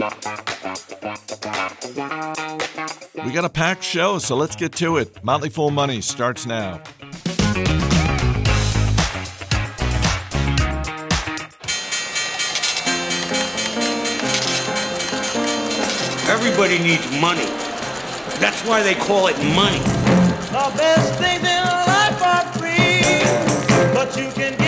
We got a packed show, so let's get to it. Motley Fool Money starts now. Everybody needs money. That's why they call it money. The best things in life are free, but you can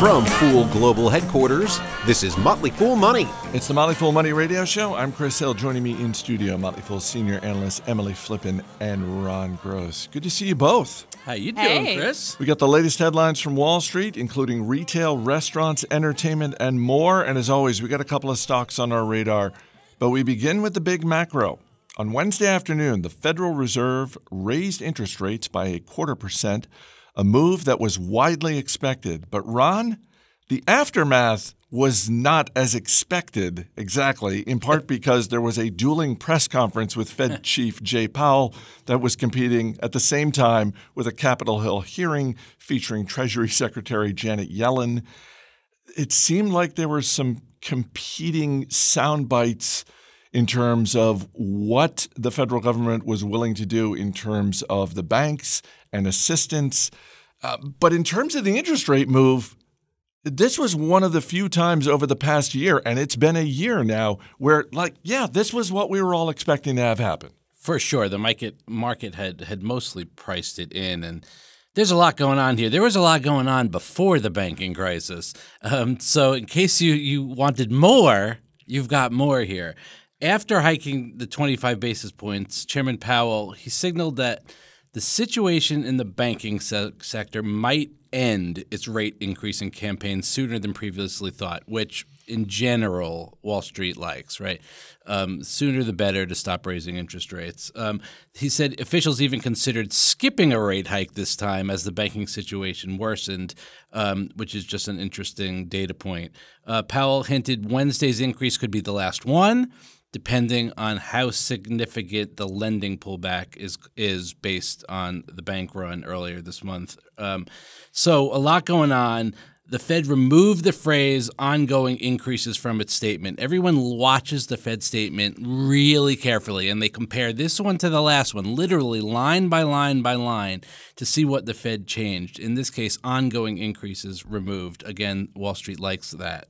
From Fool Global Headquarters, this is Motley Fool Money. It's the Motley Fool Money Radio Show. I'm Chris Hill. Joining me in studio, Motley Fool senior Analyst Emily Flippen and Ron Gross. Good to see you both. How you doing, Hey. Chris? We got the latest headlines from Wall Street, including retail, restaurants, entertainment, and more. And as always, we got a couple of stocks on our radar. But we begin with the big macro. On Wednesday afternoon, the Federal Reserve raised interest rates by a quarter percent, a move that was widely expected. But Ron, the aftermath was not as expected exactly, in part because there was a dueling press conference with Fed Chief Jay Powell that was competing at the same time with a Capitol Hill hearing featuring Treasury Secretary Janet Yellen. It seemed like there were some competing sound bites in terms of what the federal government was willing to do in terms of the banks and assistance. Uh, but in terms of the interest rate move, this was one of the few times over the past year, and it's been a year now, where, like, yeah, this was what we were all expecting to have happen. For sure, the market market had had mostly priced it in, and there's a lot going on here. There was a lot going on before the banking crisis. Um, so, in case you you wanted more, you've got more here. After hiking the 25 basis points, Chairman Powell he signaled that the situation in the banking se- sector might end its rate increasing campaign sooner than previously thought, which in general Wall Street likes, right? Um, sooner the better to stop raising interest rates. Um, he said officials even considered skipping a rate hike this time as the banking situation worsened, um, which is just an interesting data point. Uh, Powell hinted Wednesday's increase could be the last one depending on how significant the lending pullback is is based on the bank run earlier this month. Um, so a lot going on. The Fed removed the phrase ongoing increases from its statement. Everyone watches the Fed statement really carefully and they compare this one to the last one, literally line by line by line, to see what the Fed changed. In this case, ongoing increases removed. Again, Wall Street likes that.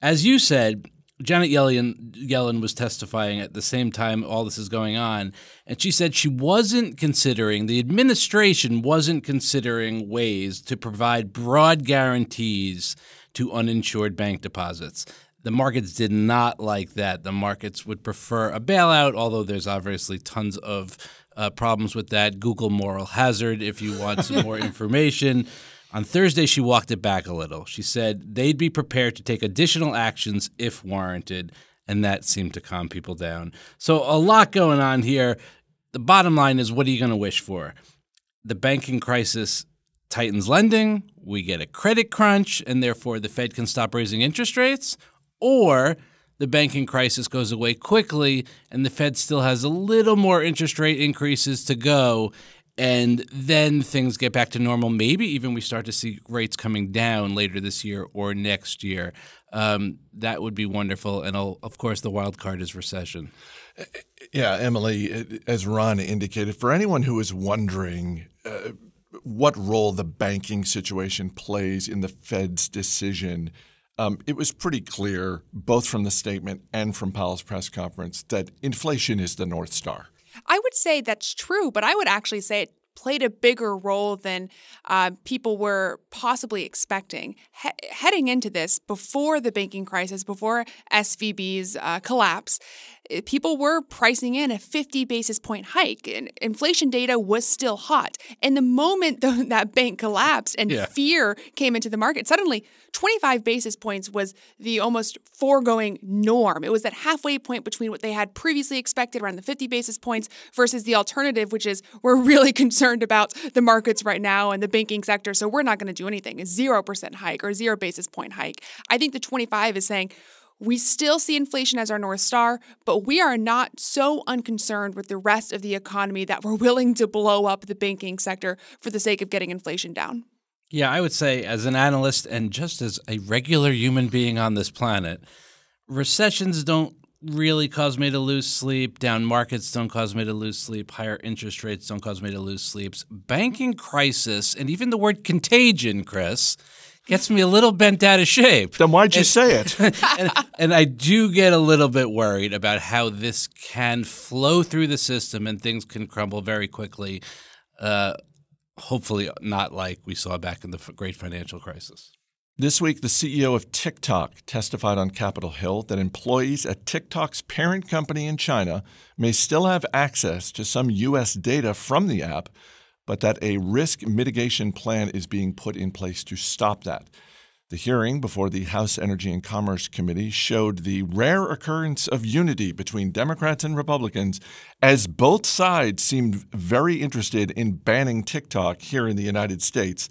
As you said, Janet Yellen, Yellen was testifying at the same time all this is going on, and she said she wasn't considering, the administration wasn't considering ways to provide broad guarantees to uninsured bank deposits. The markets did not like that. The markets would prefer a bailout, although there's obviously tons of uh, problems with that. Google moral hazard if you want some more information. On Thursday, she walked it back a little. She said they'd be prepared to take additional actions if warranted, and that seemed to calm people down. So, a lot going on here. The bottom line is what are you going to wish for? The banking crisis tightens lending, we get a credit crunch, and therefore the Fed can stop raising interest rates, or the banking crisis goes away quickly and the Fed still has a little more interest rate increases to go and then things get back to normal. Maybe even we start to see rates coming down later this year or next year. Um, that would be wonderful. And I'll, of course, the wild card is recession. Yeah, Emily, as Ron indicated, for anyone who is wondering uh, what role the banking situation plays in the Fed's decision, um, it was pretty clear, both from the statement and from Powell's press conference, that inflation is the North Star. I would say that's true, but I would actually say it played a bigger role than uh, people were possibly expecting. He- heading into this, before the banking crisis, before SVB's uh, collapse, Eh, people were pricing in a 50 basis point hike, and inflation data was still hot. And the moment that bank collapsed and Yeah. fear came into the market, suddenly 25 basis points was the almost foregoing norm. It was that halfway point between what they had previously expected around the 50 basis points versus the alternative, which is we're really concerned about the markets right now and the banking sector, so we're not going to do anything. A 0% hike or a zero basis point hike. I think the 25 is saying, we still see inflation as our North Star, but we are not so unconcerned with the rest of the economy that we're willing to blow up the banking sector for the sake of getting inflation down. Yeah, I would say, as an analyst and just as a regular human being on this planet, recessions don't really cause me to lose sleep. Down markets don't cause me to lose sleep. Higher interest rates don't cause me to lose sleep. Banking crisis and even the word contagion, Chris, gets me a little bent out of shape. Then why'd you say it? and, and I do get a little bit worried about how this can flow through the system and things can crumble very quickly. Uh, hopefully, not like we saw back in the great financial crisis. This week, the CEO of TikTok testified on Capitol Hill that employees at TikTok's parent company in China may still have access to some U.S. data from the app, but that a risk mitigation plan is being put in place to stop that. The hearing before the House Energy and Commerce Committee showed the rare occurrence of unity between Democrats and Republicans as both sides seemed very interested in banning TikTok here in the United States.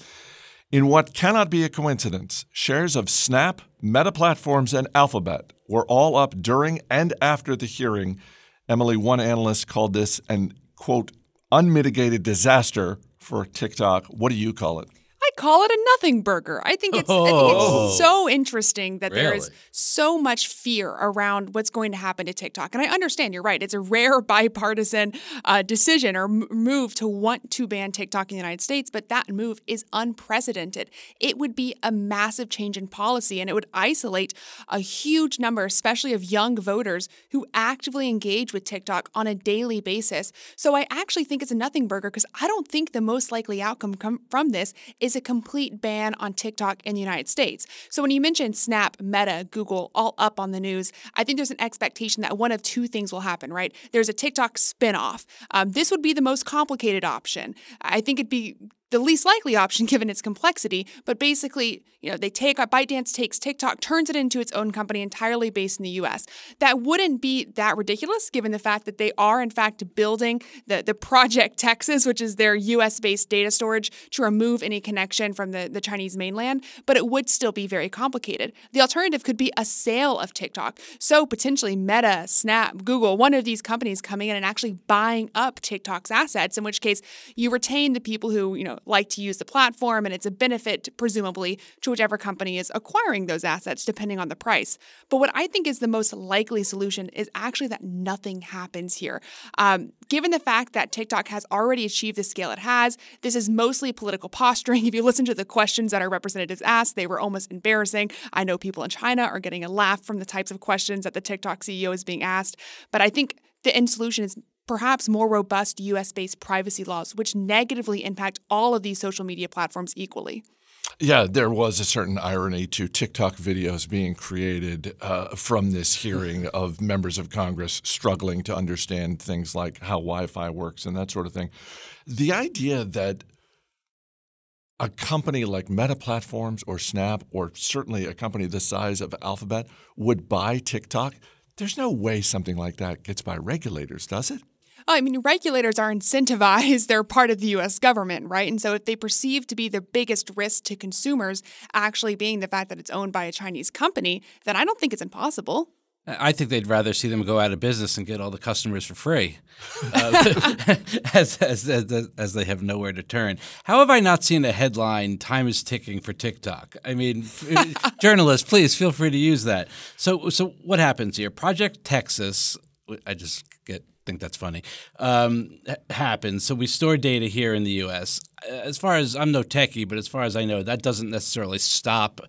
In what cannot be a coincidence, shares of Snap, Meta Platforms, and Alphabet were all up during and after the hearing. Emily, one analyst called this an quote unmitigated disaster for TikTok. What do you call it? Call it a nothing burger. I think it's, I think Oh. it's so interesting that there is so much fear around what's going to happen to TikTok. And I understand you're right. It's a rare bipartisan uh, decision or m- move to want to ban TikTok in the United States, but that move is unprecedented. It would be a massive change in policy and it would isolate a huge number, especially of young voters who actively engage with TikTok on a daily basis. So I actually think it's a nothing burger because I don't think the most likely outcome come from this is a complete ban on TikTok in the United States. So when you mention Snap, Meta, Google, all up on the news, I think there's an expectation that one of two things will happen, right? There's a TikTok spinoff. Um, this would be the most complicated option. I think it'd be the least likely option given its complexity, but basically, you know, they take uh, ByteDance takes TikTok, turns it into its own company entirely based in the US. That wouldn't be that ridiculous given the fact that they are in fact building the, the Project Texas, which is their US based data storage to remove any connection from the, the Chinese mainland, but it would still be very complicated. The alternative could be a sale of TikTok. So potentially Meta, Snap, Google, one of these companies coming in and actually buying up TikTok's assets, in which case you retain the people who, you know, like to use the platform and it's a benefit presumably to whichever company is acquiring those assets depending on the price. But what I think is the most likely solution is actually that nothing happens here. Um, given the fact that TikTok has already achieved the scale it has, this is mostly political posturing. If you listen to the questions that our representatives asked, they were almost embarrassing. I know people in China are getting a laugh from the types of questions that the TikTok CEO is being asked, but I think the end solution is perhaps more robust US based privacy laws, which negatively impact all of these social media platforms equally. Yeah, there was a certain irony to TikTok videos being created uh, from this hearing of members of Congress struggling to understand things like how Wi Fi works and that sort of thing. The idea that a company like Meta Platforms or Snap, or certainly a company the size of Alphabet, would buy TikTok, there's no way something like that gets by regulators, does it? I mean, regulators are incentivized. They're part of the US government, right? And so if they perceive to be the biggest risk to consumers actually being the fact that it's owned by a Chinese company, then I don't think it's impossible. I think they'd rather see them go out of business and get all the customers for free, uh, as, as, as, as they have nowhere to turn. How have I not seen a headline, time is ticking for TikTok? I mean, journalists, please feel free to use that. So, so what happens here? Project Texas, I just get think that's funny, um, happens. So we store data here in the U.S. As far as I'm no techie, but as far as I know, that doesn't necessarily stop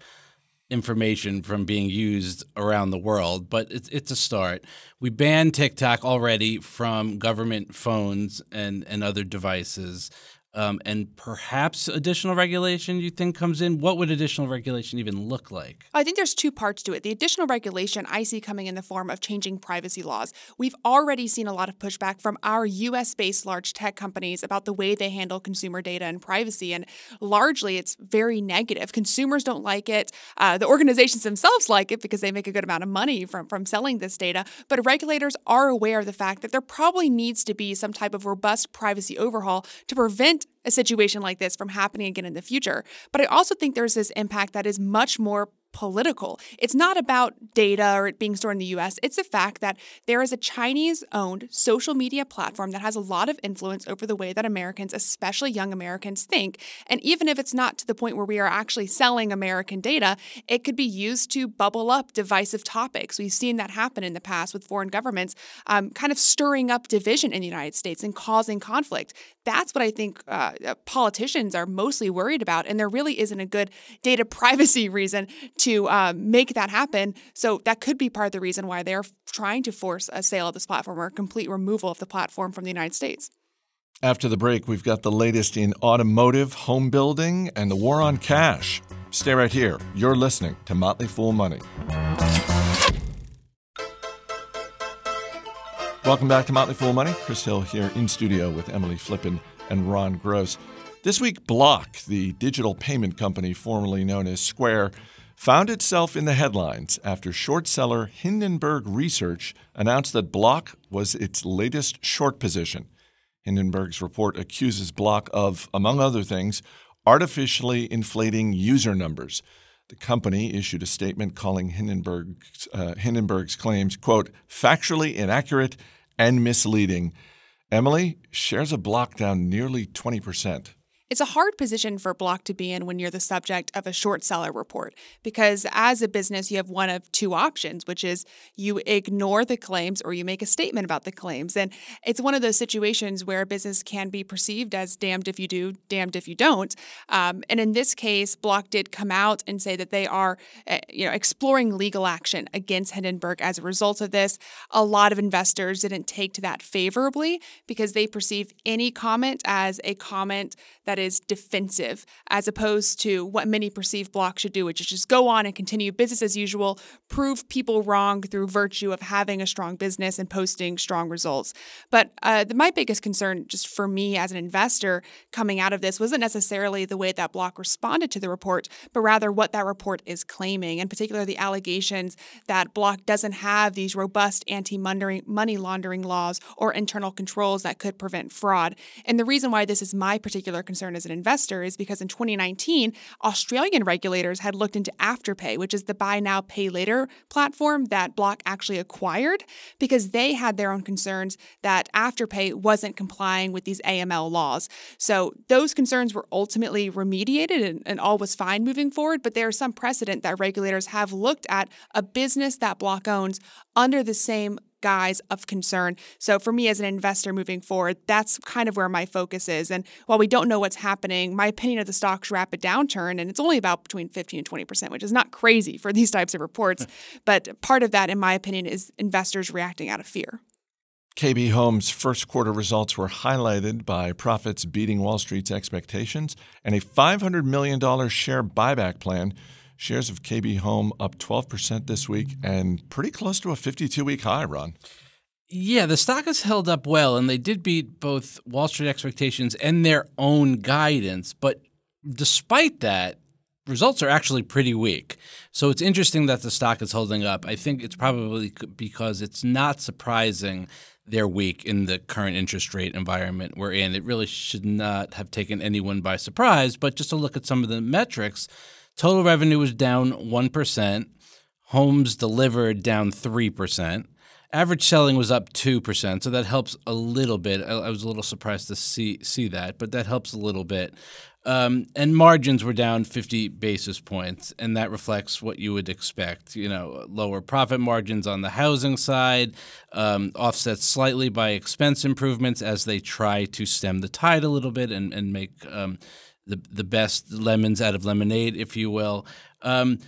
information from being used around the world, but it's it's a start. We banned TikTok already from government phones and and other devices. Um, and perhaps additional regulation you think comes in? What would additional regulation even look like? I think there's two parts to it. The additional regulation I see coming in the form of changing privacy laws. We've already seen a lot of pushback from our US based large tech companies about the way they handle consumer data and privacy. And largely, it's very negative. Consumers don't like it. Uh, the organizations themselves like it because they make a good amount of money from, from selling this data. But regulators are aware of the fact that there probably needs to be some type of robust privacy overhaul to prevent a situation like this from happening again in the future. But I also think there's this impact that is much more political. It's not about data or it being stored in the US. It's the fact that there is a Chinese owned social media platform that has a lot of influence over the way that Americans, especially young Americans, think. And even if it's not to the point where we are actually selling American data, it could be used to bubble up divisive topics. We've seen that happen in the past with foreign governments, um, kind of stirring up division in the United States and causing conflict. That's what I think uh, politicians are mostly worried about. And there really isn't a good data privacy reason to uh, make that happen. So that could be part of the reason why they're trying to force a sale of this platform or a complete removal of the platform from the United States. After the break, we've got the latest in automotive, home building, and the war on cash. Stay right here. You're listening to Motley Fool Money. Welcome back to Motley Fool Money. Chris Hill here in studio with Emily Flippen and Ron Gross. This week, Block, the digital payment company formerly known as Square, found itself in the headlines after short seller Hindenburg Research announced that Block was its latest short position. Hindenburg's report accuses Block of, among other things, artificially inflating user numbers. The company issued a statement calling Hindenburg's, uh, Hindenburg's claims, quote, factually inaccurate and misleading. Emily, shares of Block down nearly 20%. It's a hard position for Block to be in when you're the subject of a short seller report because as a business, you have one of two options, which is you ignore the claims or you make a statement about the claims. And it's one of those situations where a business can be perceived as damned if you do, damned if you don't. Um, and in this case, Block did come out and say that they are, uh, you know, exploring legal action against Hindenburg as a result of this. A lot of investors didn't take to that favorably because they perceive any comment as a comment that is defensive, as opposed to what many perceive Block should do, which is just go on and continue business as usual, prove people wrong through virtue of having a strong business and posting strong results. But uh, the, my biggest concern, just for me as an investor coming out of this, wasn't necessarily the way that Block responded to the report, but rather what that report is claiming, in particular the allegations that Block doesn't have these robust anti money laundering laws or internal controls that could prevent fraud. And the reason why this is my particular concern concern as an investor is because in 2019, Australian regulators had looked into Afterpay, which is the buy now, pay later platform that Block actually acquired, because they had their own concerns that Afterpay wasn't complying with these AML laws. So those concerns were ultimately remediated and, and all was fine moving forward. But there is some precedent that regulators have looked at a business that Block owns under the same guise of concern. So for me as an investor moving forward, that's kind of where my focus is. And while we don't know what's happening, my opinion of the stock's rapid downturn, and it's only about between 15 and 20%, which is not crazy for these types of reports. but part of that, in my opinion, is investors reacting out of fear. KB Home's first quarter results were highlighted by profits beating Wall Street's expectations and a $500 million share buyback plan Shares of KB Home up 12% this week and pretty close to a 52 week high, Ron. Yeah, the stock has held up well, and they did beat both Wall Street expectations and their own guidance. But despite that, results are actually pretty weak. So it's interesting that the stock is holding up. I think it's probably because it's not surprising they're weak in the current interest rate environment we're in. It really should not have taken anyone by surprise. But just to look at some of the metrics, Total revenue was down 1%. Homes delivered down 3%. Average selling was up 2%, so that helps a little bit. I, I was a little surprised to see see that, but that helps a little bit. Um, and margins were down 50 basis points, and that reflects what you would expect. You know, lower profit margins on the housing side, um, offset slightly by expense improvements as they try to stem the tide a little bit and, and make um, – the the best lemons out of lemonade, if you will. Um,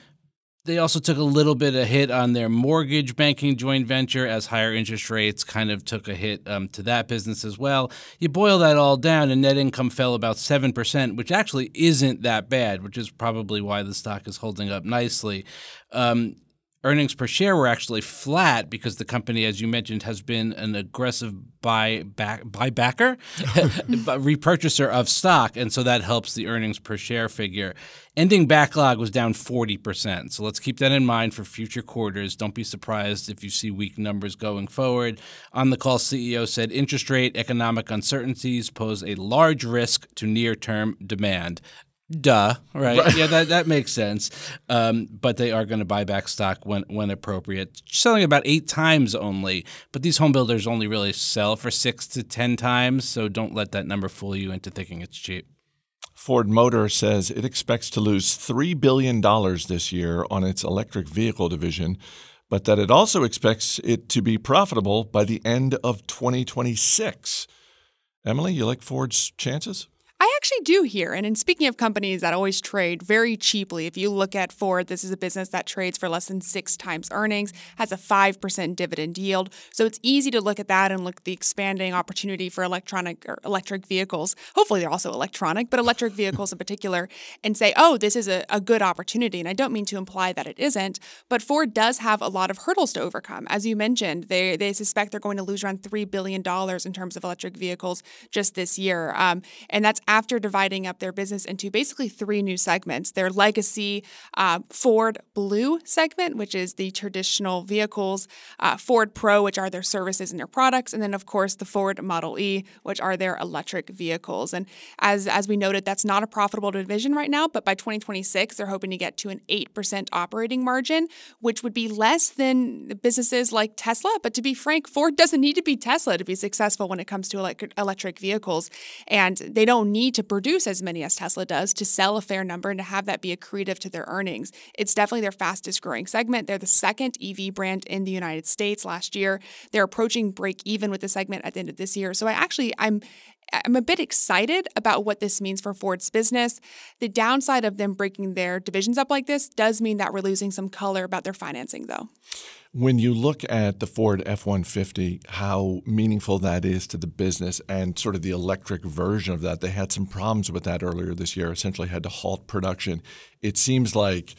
they also took a little bit of hit on their mortgage banking joint venture as higher interest rates kind of took a hit um, to that business as well. You boil that all down, and net income fell about 7%, which actually isn't that bad, which is probably why the stock is holding up nicely. Um, earnings per share were actually flat because the company, as you mentioned, has been an aggressive buy back buybacker, repurchaser of stock, and so that helps the earnings per share figure. Ending backlog was down 40%. So let's keep that in mind for future quarters. Don't be surprised if you see weak numbers going forward. On the call, CEO said interest rate economic uncertainties pose a large risk to near term demand. Duh, right? Yeah, that, that makes sense. Um, but they are going to buy back stock when when appropriate, selling about eight times only. But these home builders only really sell for six to ten times, so don't let that number fool you into thinking it's cheap. Ford Motor says it expects to lose $3 billion this year on its electric vehicle division, but that it also expects it to be profitable by the end of 2026. Emily, you like Ford's chances? I actually do here. And in speaking of companies that always trade very cheaply, if you look at Ford, this is a business that trades for less than six times earnings, has a 5% dividend yield. So it's easy to look at that and look at the expanding opportunity for electronic or electric vehicles. Hopefully they're also electronic, but electric vehicles in particular, and say, oh, this is a, a good opportunity. And I don't mean to imply that it isn't, but Ford does have a lot of hurdles to overcome. As you mentioned, they, they suspect they're going to lose around $3 billion in terms of electric vehicles just this year. Um, and that's after dividing up their business into basically three new segments their legacy uh, Ford Blue segment, which is the traditional vehicles, uh, Ford Pro, which are their services and their products, and then, of course, the Ford Model E, which are their electric vehicles. And as, as we noted, that's not a profitable division right now, but by 2026, they're hoping to get to an 8% operating margin, which would be less than businesses like Tesla. But to be frank, Ford doesn't need to be Tesla to be successful when it comes to electric, vehicles. And they don't need to produce as many as Tesla does to sell a fair number and to have that be accretive to their earnings. It's definitely their fastest growing segment. They're the second EV brand in the United States last year. They're approaching break even with the segment at the end of this year. So I actually I'm I'm a bit excited about what this means for Ford's business. The downside of them breaking their divisions up like this does mean that we're losing some color about their financing, though. When you look at the Ford F 150, how meaningful that is to the business and sort of the electric version of that, they had some problems with that earlier this year, essentially had to halt production. It seems like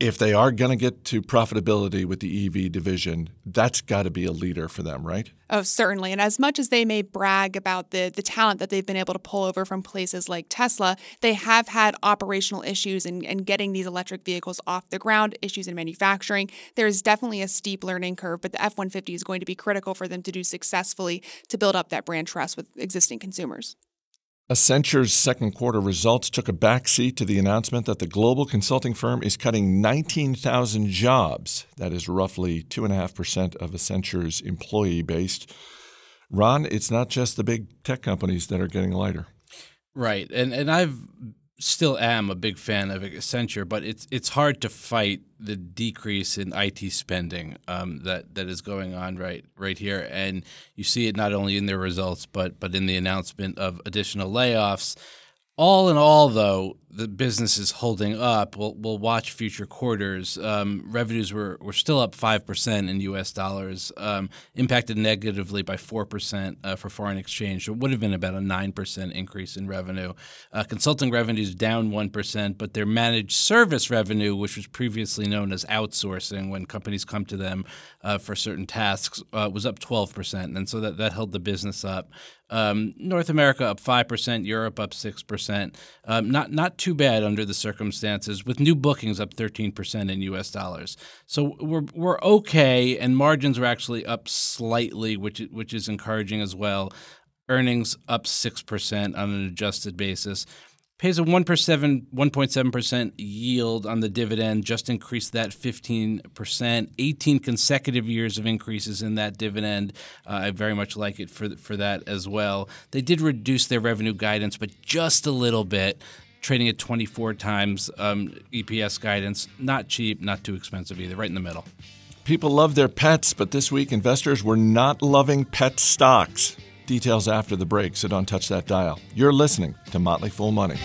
if they are going to get to profitability with the EV division, that's got to be a leader for them, right? Oh, certainly. And as much as they may brag about the the talent that they've been able to pull over from places like Tesla, they have had operational issues in, in getting these electric vehicles off the ground, issues in manufacturing. There's definitely a steep learning curve, but the F 150 is going to be critical for them to do successfully to build up that brand trust with existing consumers. Accenture's second quarter results took a backseat to the announcement that the global consulting firm is cutting 19,000 jobs. That is roughly 2.5% of Accenture's employee base. Ron, it's not just the big tech companies that are getting lighter. Right. And and I've still am a big fan of Accenture, but it's it's hard to fight the decrease in IT spending um, that that is going on right right here, and you see it not only in their results, but but in the announcement of additional layoffs. All in all, though, the business is holding up. We'll, we'll watch future quarters. Um, revenues were, were still up 5% in US dollars, um, impacted negatively by 4% uh, for foreign exchange. It would have been about a 9% increase in revenue. Uh, consulting revenues down 1%, but their managed service revenue, which was previously known as outsourcing when companies come to them uh, for certain tasks, uh, was up 12%. And so that, that held the business up. Um, North America up 5%, Europe up 6%. Um, not, not too bad under the circumstances, with new bookings up 13% in US dollars. So we're, we're okay, and margins were actually up slightly, which, which is encouraging as well. Earnings up 6% on an adjusted basis pays a 1.7% yield on the dividend, just increased that 15%, 18 consecutive years of increases in that dividend. Uh, I very much like it for, for that as well. They did reduce their revenue guidance, but just a little bit. Trading at 24 times um, EPS guidance. Not cheap, not too expensive either, right in the middle. People love their pets, but this week investors were not loving pet stocks. Details after the break, so don't touch that dial. You're listening to Motley Fool Money.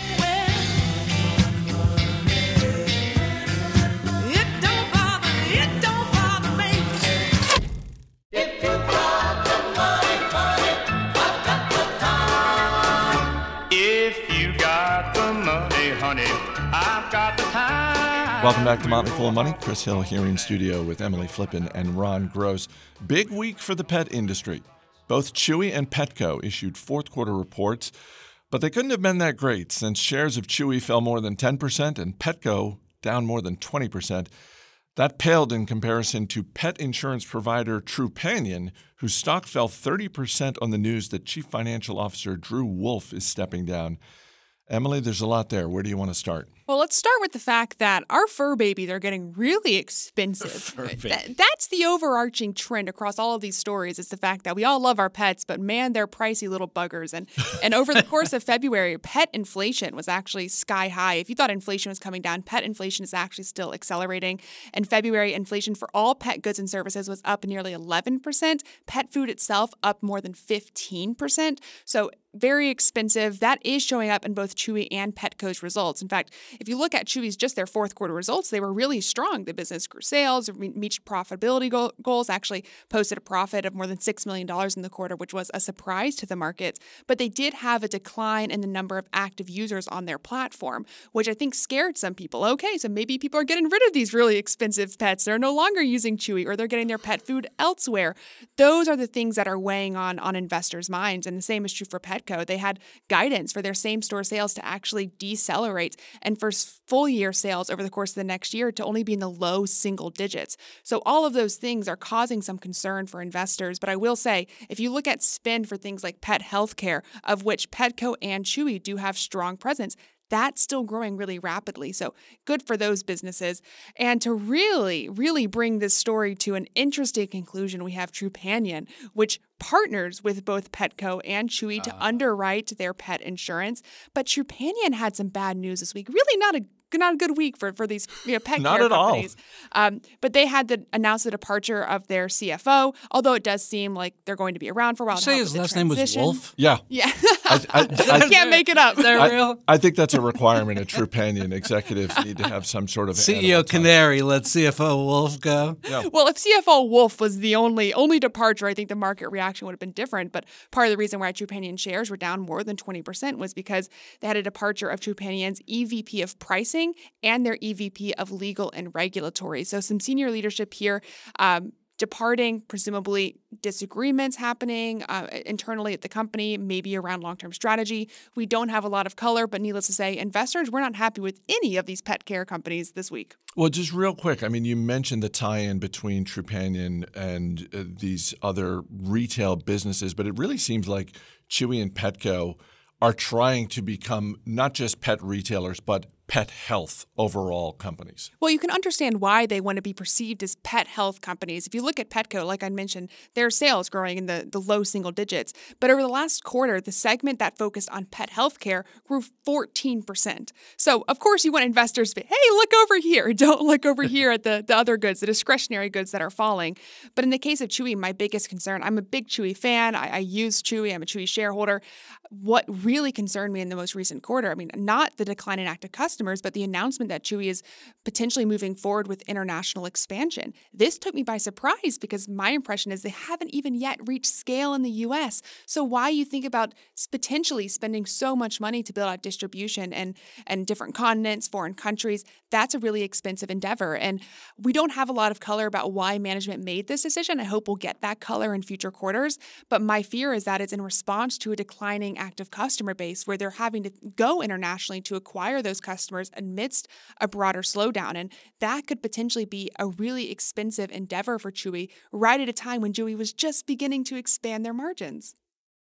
It don't bother, it don't bother me. If you got the money, money, I've got the time. If you got the money, honey, I've got the time. Welcome back to Motley Fool Money. Chris Hill here in studio with Emily Flippen and Ron Gross. Big week for the pet industry. Both Chewy and Petco issued fourth quarter reports, but they couldn't have been that great since shares of Chewy fell more than 10% and Petco down more than 20%. That paled in comparison to pet insurance provider Trupanion, whose stock fell 30% on the news that Chief Financial Officer Drew Wolff is stepping down. Emily, there's a lot there. Where do you want to start? Well, let's start with the fact that our fur babies are getting really expensive. Th- that's the overarching trend across all of these stories. Is the fact that we all love our pets, but man, they're pricey little buggers. And and over the course of February, pet inflation was actually sky high. If you thought inflation was coming down, pet inflation is actually still accelerating. In February, inflation for all pet goods and services was up nearly 11%. Pet food itself up more than 15%. So very expensive. That is showing up in both Chewy and Petco's results. In fact, if you look at Chewy's just their fourth quarter results, they were really strong. The business grew sales, reached profitability goal- goals, actually posted a profit of more than $6 million in the quarter, which was a surprise to the market. But they did have a decline in the number of active users on their platform, which I think scared some people. Okay, so maybe people are getting rid of these really expensive pets. They're no longer using Chewy or they're getting their pet food elsewhere. Those are the things that are weighing on, on investors' minds. And the same is true for Petco. They had guidance for their same store sales to actually decelerate and for s- full year sales over the course of the next year to only be in the low single digits. So all of those things are causing some concern for investors. But I will say, if you look at spend for things like pet healthcare, of which Petco and Chewy do have strong presence, that's still growing really rapidly. So good for those businesses. And to really, really bring this story to an interesting conclusion, we have Trupanion, which partners with both Petco and Chewy to underwrite their pet insurance. But Trupanion had some bad news this week. Really not a not a good week for, for these you know, pet Not care at all. Um, but they had to announce the departure of their CFO, although it does seem like they're going to be around for a while. Say his last name was. Wolff. Yeah. Yeah. I, I, I I, can't make it up. Is that I, real? I think that's a requirement at Trupanion. Executives need to have some sort of CEO touch. Canary let CFO Wolff go. Well, if CFO Wolff was the only only departure, I think the market reaction would have been different. But part of the reason why Trupanion shares were down more than 20% was because they had a departure of Trupanion's EVP of pricing and their EVP of legal and regulatory. So some senior leadership here. Um, Departing, presumably disagreements happening uh, internally at the company, maybe around long term strategy. We don't have a lot of color, but needless to say, investors were not happy with any of these pet care companies this week. Well, just real quick, I mean, you mentioned the tie-in between Trupanion and uh, these other retail businesses, but it really seems like Chewy and Petco are trying to become not just pet retailers, but pet health overall companies. Well, you can understand why they want to be perceived as pet health companies. If you look at Petco, like I mentioned, their sales growing in the, the low single digits. But over the last quarter, the segment that focused on pet health care grew 14%. So, of course, you want investors to be, hey, look over here. Don't look over here at the, the other goods, the discretionary goods that are falling. But in the case of Chewy, my biggest concern, I'm a big Chewy fan. I, I use Chewy, I'm a Chewy shareholder. What really concerned me in the most recent quarter, I mean, not the decline in active customers, but the announcement that Chewy is potentially moving forward with international expansion. This took me by surprise because my impression is they haven't even yet reached scale in the US. So why you think about potentially spending so much money to build out distribution and and different continents, foreign countries, that's a really expensive endeavor. And we don't have a lot of color about why management made this decision. I hope we'll get that color in future quarters. But my fear is that it's in response to a declining active customer base where they're having to go internationally to acquire those customers amidst a broader slowdown. And that could potentially be a really expensive endeavor for Chewy right at a time when Chewy was just beginning to expand their margins.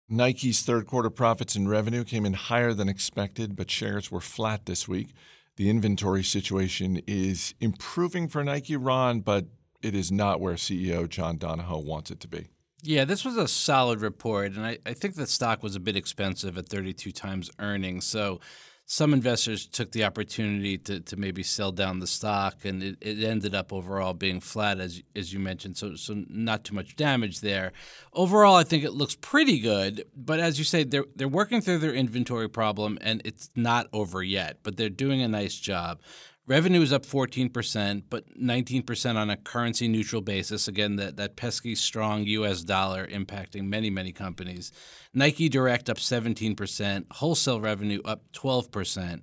Nike's third quarter profits and revenue came in higher than expected, but shares were flat this week. The inventory situation is improving for Nike, Ron, but it is not where CEO John Donahoe wants it to be. Yeah, this was a solid report, and I, I think the stock was a bit expensive at 32 times earnings. So some investors took the opportunity to, to maybe sell down the stock, and it, it ended up overall being flat, as as you mentioned. So so not too much damage there. Overall, I think it looks pretty good. But as you say, they're they're working through their inventory problem, and it's not over yet. But they're doing a nice job. Revenue is up 14%, but 19% on a currency neutral basis. Again, that, that pesky strong US dollar impacting many, many companies. Nike Direct up 17%, wholesale revenue up 12%.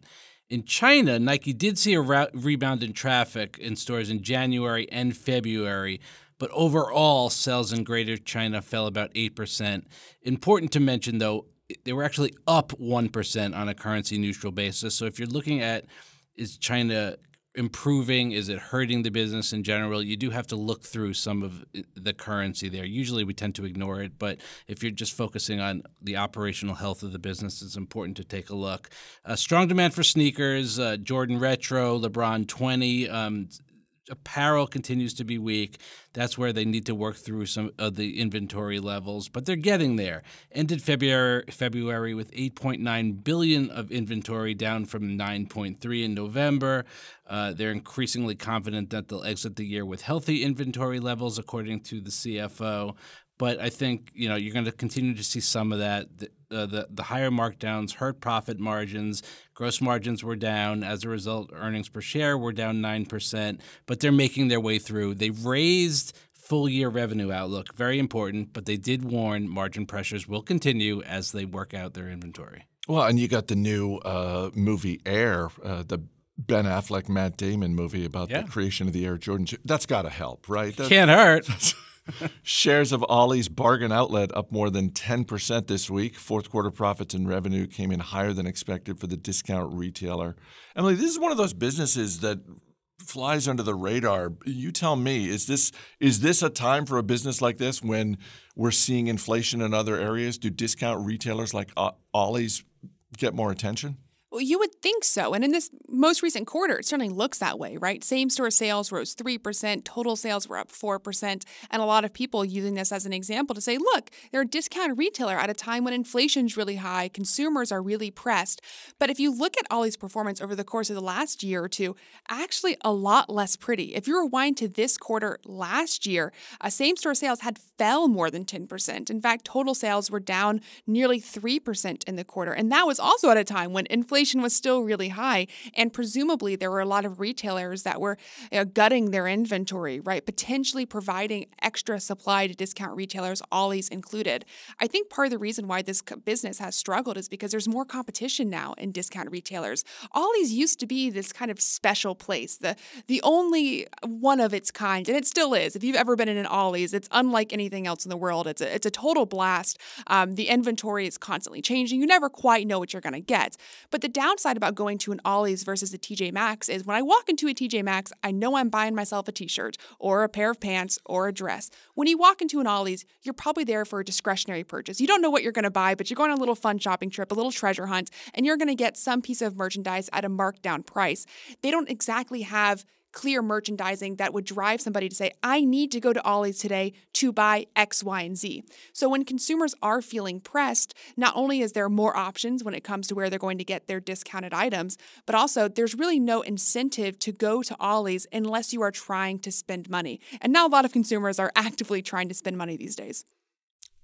In China, Nike did see a ra- rebound in traffic in stores in January and February, but overall, sales in Greater China fell about 8%. Important to mention, though, they were actually up 1% on a currency neutral basis. So if you're looking at is China improving? Is it hurting the business in general? You do have to look through some of the currency there. Usually we tend to ignore it, but if you're just focusing on the operational health of the business, it's important to take a look. Uh, strong demand for sneakers, uh, Jordan Retro, LeBron 20. Um, apparel continues to be weak. That's where they need to work through some of the inventory levels, but they're getting there. Ended February February with 8.9 billion of inventory, down from 9.3 in November. Uh, they're increasingly confident that they'll exit the year with healthy inventory levels, according to the CFO. But I think you know you're going to continue to see some of that. The, uh, the the higher markdowns hurt profit margins. Gross margins were down as a result. Earnings per share were down nine percent. But they're making their way through. They've raised full year revenue outlook, very important. But they did warn margin pressures will continue as they work out their inventory. Well, and you got the new uh, movie Air, uh, the Ben Affleck, Matt Damon movie about Yeah. the creation of the Air Jordan. That's got to help, right? That- Can't hurt. Shares of Ollie's bargain outlet up more than 10% this week. Fourth quarter profits and revenue came in higher than expected for the discount retailer. Emily, this is one of those businesses that flies under the radar. You tell me, is this is this a time for a business like this when we're seeing inflation in other areas? Do discount retailers like Ollie's get more attention? Well, you would think so. And in this most recent quarter, it certainly looks that way, right? Same store sales rose 3%, total sales were up 4%. And a lot of people using this as an example to say, look, they're a discount retailer at a time when inflation's really high, consumers are really pressed. But if you look at Ollie's performance over the course of the last year or two, actually a lot less pretty. If you rewind to this quarter last year, uh, same store sales had fell more than 10%. In fact, total sales were down nearly 3% in the quarter. And that was also at a time when inflation was still really high. And presumably, there were a lot of retailers that were you know, gutting their inventory, right? Potentially providing extra supply to discount retailers, Ollie's included. I think part of the reason why this business has struggled is because there's more competition now in discount retailers. Ollie's used to be this kind of special place, the the only one of its kind, and it still is. If you've ever been in an Ollie's, it's unlike anything else in the world. It's a, it's a total blast. Um, the inventory is constantly changing. You never quite know what you're going to get. But the downside about going to an Ollie's versus a TJ Maxx is when I walk into a TJ Maxx, I know I'm buying myself a t-shirt or a pair of pants or a dress. When you walk into an Ollie's, you're probably there for a discretionary purchase. You don't know what you're going to buy, but you're going on a little fun shopping trip, a little treasure hunt, and you're going to get some piece of merchandise at a markdown price. They don't exactly have clear merchandising that would drive somebody to say, I need to go to Ollie's today to buy X, Y, and Z. So when consumers are feeling pressed, not only is there more options when it comes to where they're going to get their discounted items, but also there's really no incentive to go to Ollie's unless you are trying to spend money. And now a lot of consumers are actively trying to spend money these days.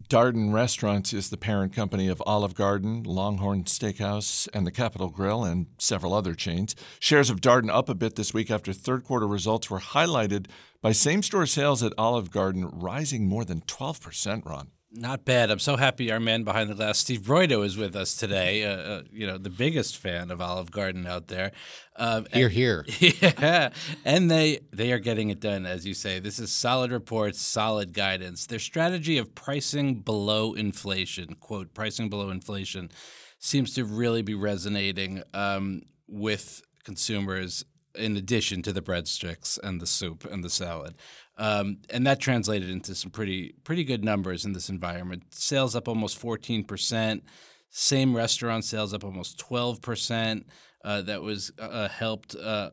Darden Restaurants is the parent company of Olive Garden, Longhorn Steakhouse, and the Capital Grille, and several other chains. Shares of Darden up a bit this week after third quarter results were highlighted by same store sales at Olive Garden rising more than 12%, Ron. Not bad. I'm so happy our man behind the glass, Steve Broido, is with us today. Uh, uh, you know, the biggest fan of Olive Garden out there. Um, Here, here. yeah, and they they are getting it done, as you say. This is solid reports, solid guidance. Their strategy of pricing below inflation, quote, pricing below inflation, seems to really be resonating um, with consumers. In addition to the breadsticks and the soup and the salad, um, and that translated into some pretty pretty good numbers in this environment. Sales up almost fourteen percent. Same restaurant sales up almost twelve percent. Uh, that was uh, helped. Uh,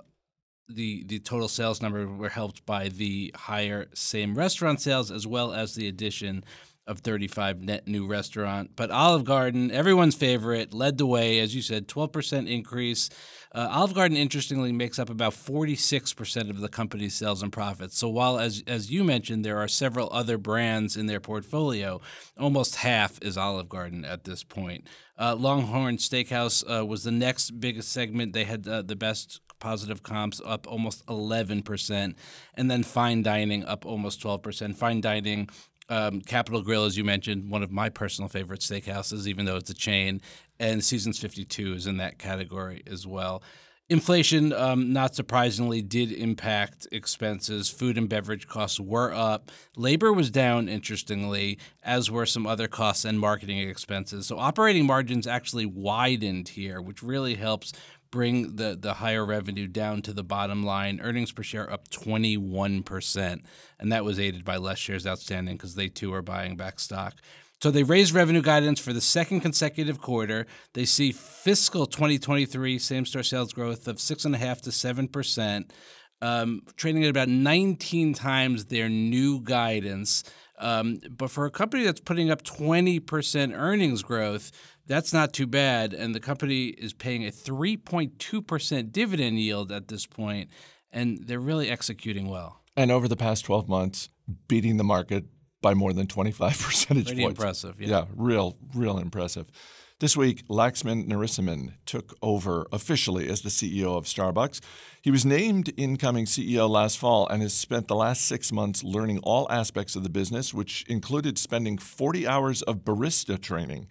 the the total sales number were helped by the higher same restaurant sales as well as the addition of 35 net new restaurant. But Olive Garden, everyone's favorite, led the way as you said, 12% increase. Uh, Olive Garden interestingly makes up about 46% of the company's sales and profits. So while as as you mentioned there are several other brands in their portfolio, almost half is Olive Garden at this point. Uh, Longhorn Steakhouse uh, was the next biggest segment. They had uh, the best positive comps up almost 11%, and then fine dining up almost 12%. Fine dining, um, Capital Grille, as you mentioned, one of my personal favorite steakhouses, even though it's a chain, and Seasons 52 is in that category as well. Inflation, um, not surprisingly, did impact expenses. Food and beverage costs were up. Labor was down, interestingly, as were some other costs and marketing expenses. So operating margins actually widened here, which really helps bring the the higher revenue down to the bottom line. Earnings per share up 21%, and that was aided by less shares outstanding because they too are buying back stock. So they raised revenue guidance for the second consecutive quarter. They see fiscal 2023 same-store sales growth of six and a half to seven percent, um, trading at about 19 times their new guidance. Um, but for a company that's putting up 20% earnings growth, that's not too bad. And the company is paying a 3.2% dividend yield at this point, and they're really executing well. And over the past 12 months, beating the market by more than 25 percentage Pretty points. impressive, yeah. Yeah, real, real impressive. This week, Laxman Narasimhan took over officially as the CEO of Starbucks. He was named incoming CEO last fall and has spent the last six months learning all aspects of the business, which included spending 40 hours of barista training.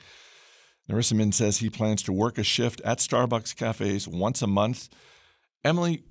Narasimhan says he plans to work a shift at Starbucks cafes once a month. Emily,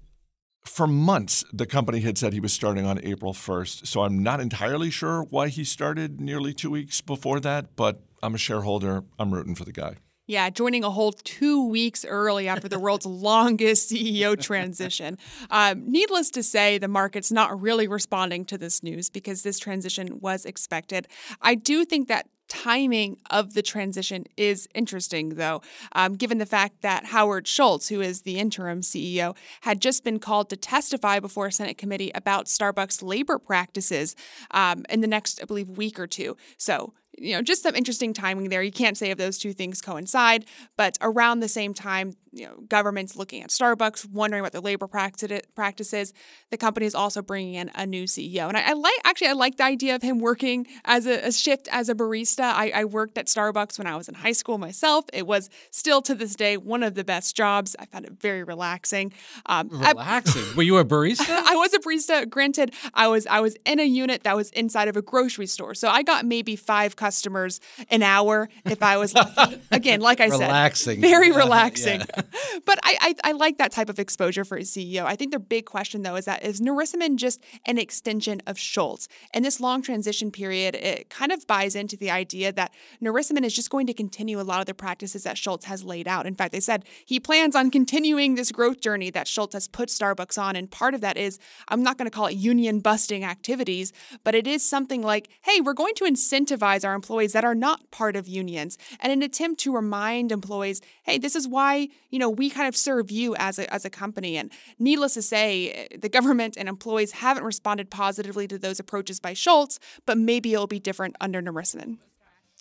for months, the company had said he was starting on April 1st, so I'm not entirely sure why he started nearly two weeks before that, but I'm a shareholder. I'm rooting for the guy. Yeah, joining a whole two weeks early after the world's longest CEO transition. Um, needless to say, the market's not really responding to this news because this transition was expected. I do think that timing of the transition is interesting, though, um, given the fact that Howard Schultz, who is the interim CEO, had just been called to testify before a Senate committee about Starbucks labor practices um, in the next, I believe, week or two. So, you know, just some interesting timing there. You can't say if those two things coincide, but around the same time, you know, government's looking at Starbucks, wondering about their labor practi- practices. The company is also bringing in a new CEO, and I, I like actually I like the idea of him working as a, a shift as a barista. I, I worked at Starbucks when I was in high school myself. It was still to this day one of the best jobs. I found it very relaxing. Um, I- Relaxing. Were you a barista? I was a barista. Granted, I was I was in a unit that was inside of a grocery store, so I got maybe five customers an hour if I was. Again, like I Relaxing. said, very relaxing. yeah. but I, I I like that type of exposure for a CEO. I think the big question though is that is Narasimhan just an extension of Schultz? And this long transition period, it kind of buys into the idea that Narasimhan is just going to continue a lot of the practices that Schultz has laid out. In fact, they said he plans on continuing this growth journey that Schultz has put Starbucks on. And part of that is, I'm not going to call it union busting activities, but it is something like, hey, we're going to incentivize our employees that are not part of unions and an attempt to remind employees, hey, this is why, you know, we kind of serve you as a, as a company. And needless to say, the government and employees haven't responded positively to those approaches by Schultz, but maybe it'll be different under Narasimhan.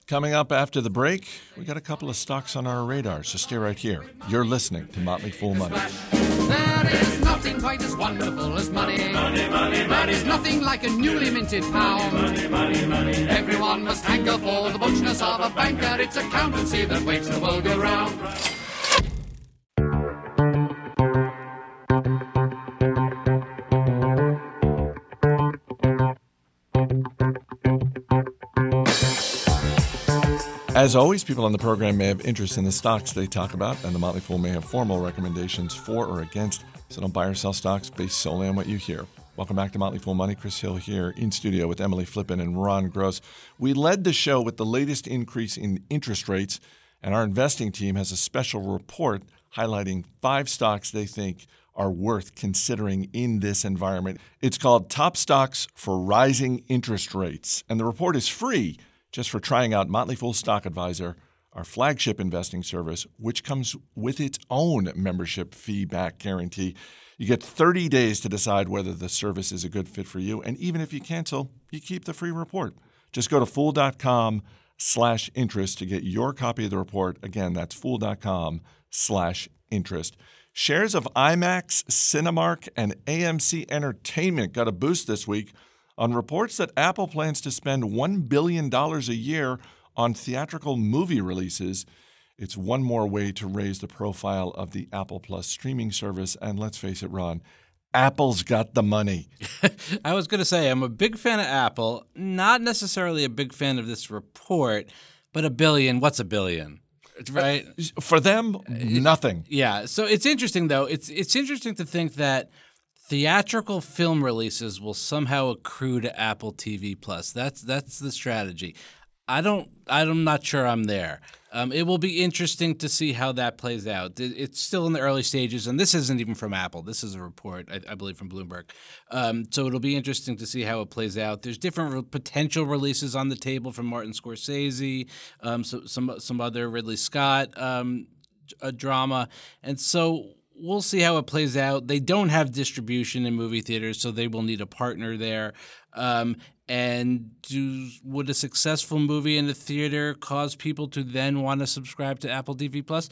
Coming up after the break, we got a couple of stocks on our radar, so stay right here. You're listening to Motley Fool Money. There is nothing quite as wonderful as money. Money, money, There is nothing like a newly minted pound. Money, money, money. Everyone must hanker for the butchness of a banker. It's accountancy that makes the world go round. As always, people on the program may have interest in the stocks they talk about, and the Motley Fool may have formal recommendations for or against, so don't buy or sell stocks based solely on what you hear. Welcome back to Motley Fool Money. Chris Hill here in studio with Emily Flippen and Ron Gross. We led the show with the latest increase in interest rates, and our investing team has a special report highlighting five stocks they think are worth considering in this environment. It's called Top Stocks for Rising Interest Rates, and the report is free just for trying out Motley Fool Stock Advisor, our flagship investing service, which comes with its own membership fee back guarantee. You get 30 days to decide whether the service is a good fit for you, and even if you cancel, you keep the free report. Just go to fool.com slash interest to get your copy of the report. Again, that's fool.com slash interest. Shares of IMAX, Cinemark, and AMC Entertainment got a boost this week on reports that Apple plans to spend $1 billion a year on theatrical movie releases. It's one more way to raise the profile of the Apple Plus streaming service. And let's face it, Ron, Apple's got the money. I was going to say I'm a big fan of Apple, not necessarily a big fan of this report, but a billion, what's a billion? Right? For them, nothing. Yeah. So it's interesting though. It's it's interesting to think that theatrical film releases will somehow accrue to Apple TV Plus. That's that's the strategy. I don't. I'm not sure I'm there. Um, it will be interesting to see how that plays out. It's still in the early stages, and this isn't even from Apple. This is a report, I, I believe, from Bloomberg. Um, so it'll be interesting to see how it plays out. There's different re- potential releases on the table from Martin Scorsese, um, so, some some other Ridley Scott um, drama, and so we'll see how it plays out. They don't have distribution in movie theaters, so they will need a partner there. Um, and do, would a successful movie in the theater cause people to then want to subscribe to Apple TV Plus?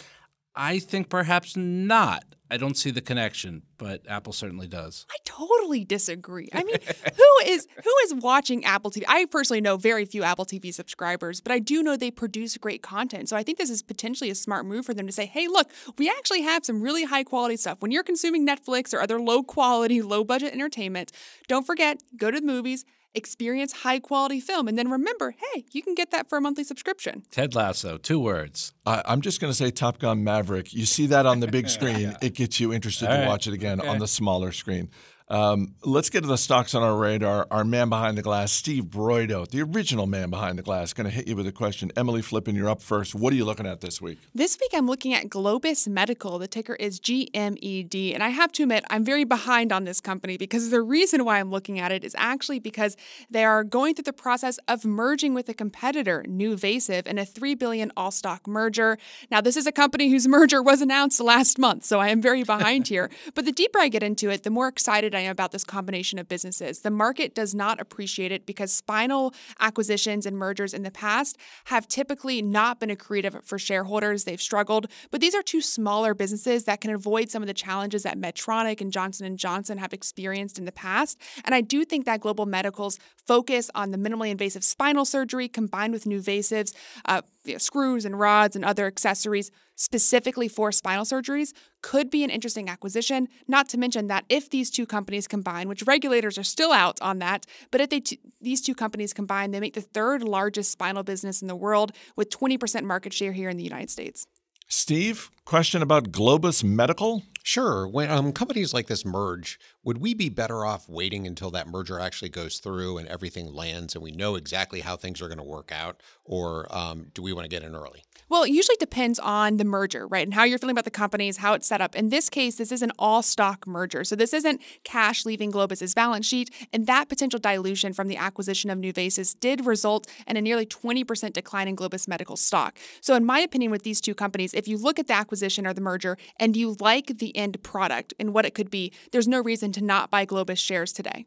I think perhaps not. I don't see the connection, but Apple certainly does. I totally disagree. I mean, who is who is watching Apple TV? I personally know very few Apple TV subscribers, but I do know they produce great content. So I think this is potentially a smart move for them to say, "Hey, look, we actually have some really high quality stuff. When you're consuming Netflix or other low quality, low budget entertainment, don't forget, go to the movies, experience high quality film, and then remember, hey, you can get that for a monthly subscription." Ted Lasso, two words. I, I'm just going to say Top Gun Maverick. You see that on the big screen, it gets you interested All to right. watch it again on the smaller screen. Um, let's get to the stocks on our radar. Our man behind the glass, Steve Broido, the original man behind the glass, going to hit you with a question. Emily Flippen, you're up first. What are you looking at this week? This week, I'm looking at Globus Medical. The ticker is GMED. And I have to admit, I'm very behind on this company because the reason why I'm looking at it is actually because they are going through the process of merging with a competitor, Nuvasive, in a 3 billion all stock merger. Now, this is a company whose merger was announced last month, so I am very behind here. But the deeper I get into it, the more excited I am about this combination of businesses. The market does not appreciate it because spinal acquisitions and mergers in the past have typically not been accretive for shareholders. They've struggled, but these are two smaller businesses that can avoid some of the challenges that Medtronic and Johnson & Johnson have experienced in the past. And I do think that Globus Medical's focus on the minimally invasive spinal surgery combined with Nuvasive's uh, know, screws and rods and other accessories specifically for spinal surgeries could be an interesting acquisition. Not to mention that if these two companies combine, which regulators are still out on that, but if they t- these two companies combine, they make the third largest spinal business in the world with 20% market share here in the United States. Steve, question about Globus Medical? Sure. When um, companies like this merge, would we be better off waiting until that merger actually goes through and everything lands and we know exactly how things are going to work out? Or um, do we want to get in early? Well, it usually depends on the merger, right? And how you're feeling about the companies, how it's set up. In this case, this is an all stock merger. So this isn't cash leaving Globus's balance sheet. And that potential dilution from the acquisition of Nuvasive did result in a nearly 20% decline in Globus Medical stock. So, in my opinion, with these two companies, if you look at the acquisition or the merger and you like the end product and what it could be, there's no reason to not buy Globus shares today.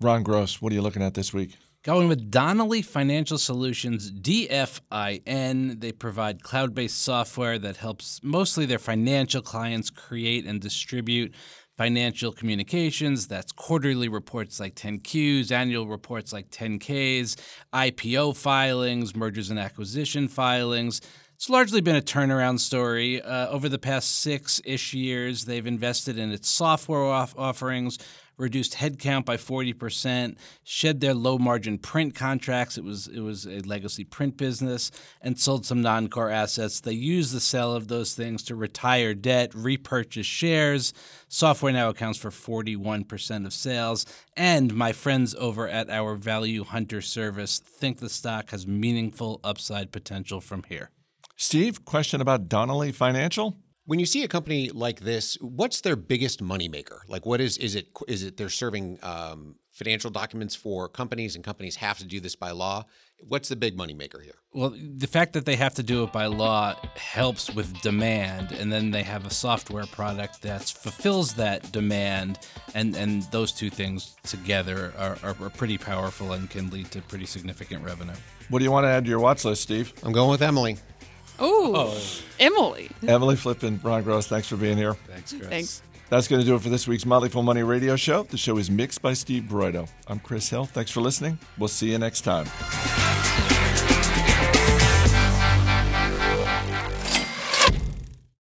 Ron Gross, what are you looking at this week? Going with Donnelly Financial Solutions, DFIN. They provide cloud based software that helps mostly their financial clients create and distribute financial communications. That's quarterly reports like 10Qs, annual reports like 10Ks, IPO filings, mergers and acquisition filings. It's largely been a turnaround story. Uh, over the past six ish years, they've invested in its software off- offerings, reduced headcount by 40%, shed their low margin print contracts. It was it was a legacy print business and sold some non-core assets. They used the sale of those things to retire debt, repurchase shares. Software now accounts for 41% of sales, and my friends over at our Value Hunter service think the stock has meaningful upside potential from here. Steve, question about Donnelly Financial? When you see a company like this, what's their biggest moneymaker? Like, what is is it? Is it they're serving um, financial documents for companies, and companies have to do this by law? What's the big moneymaker here? Well, the fact that they have to do it by law helps with demand, and then they have a software product that fulfills that demand, and, and those two things together are, are, are pretty powerful and can lead to pretty significant revenue. What do you want to add to your watch list, Steve? I'm going with Emily. Ooh, oh. Emily. Emily Flippen, Ron Gross, thanks for being here. Thanks, Chris. Thanks. That's going to do it for this week's Motley Fool Money radio show. The show is mixed by Steve Broido. I'm Chris Hill. Thanks for listening. We'll see you next time.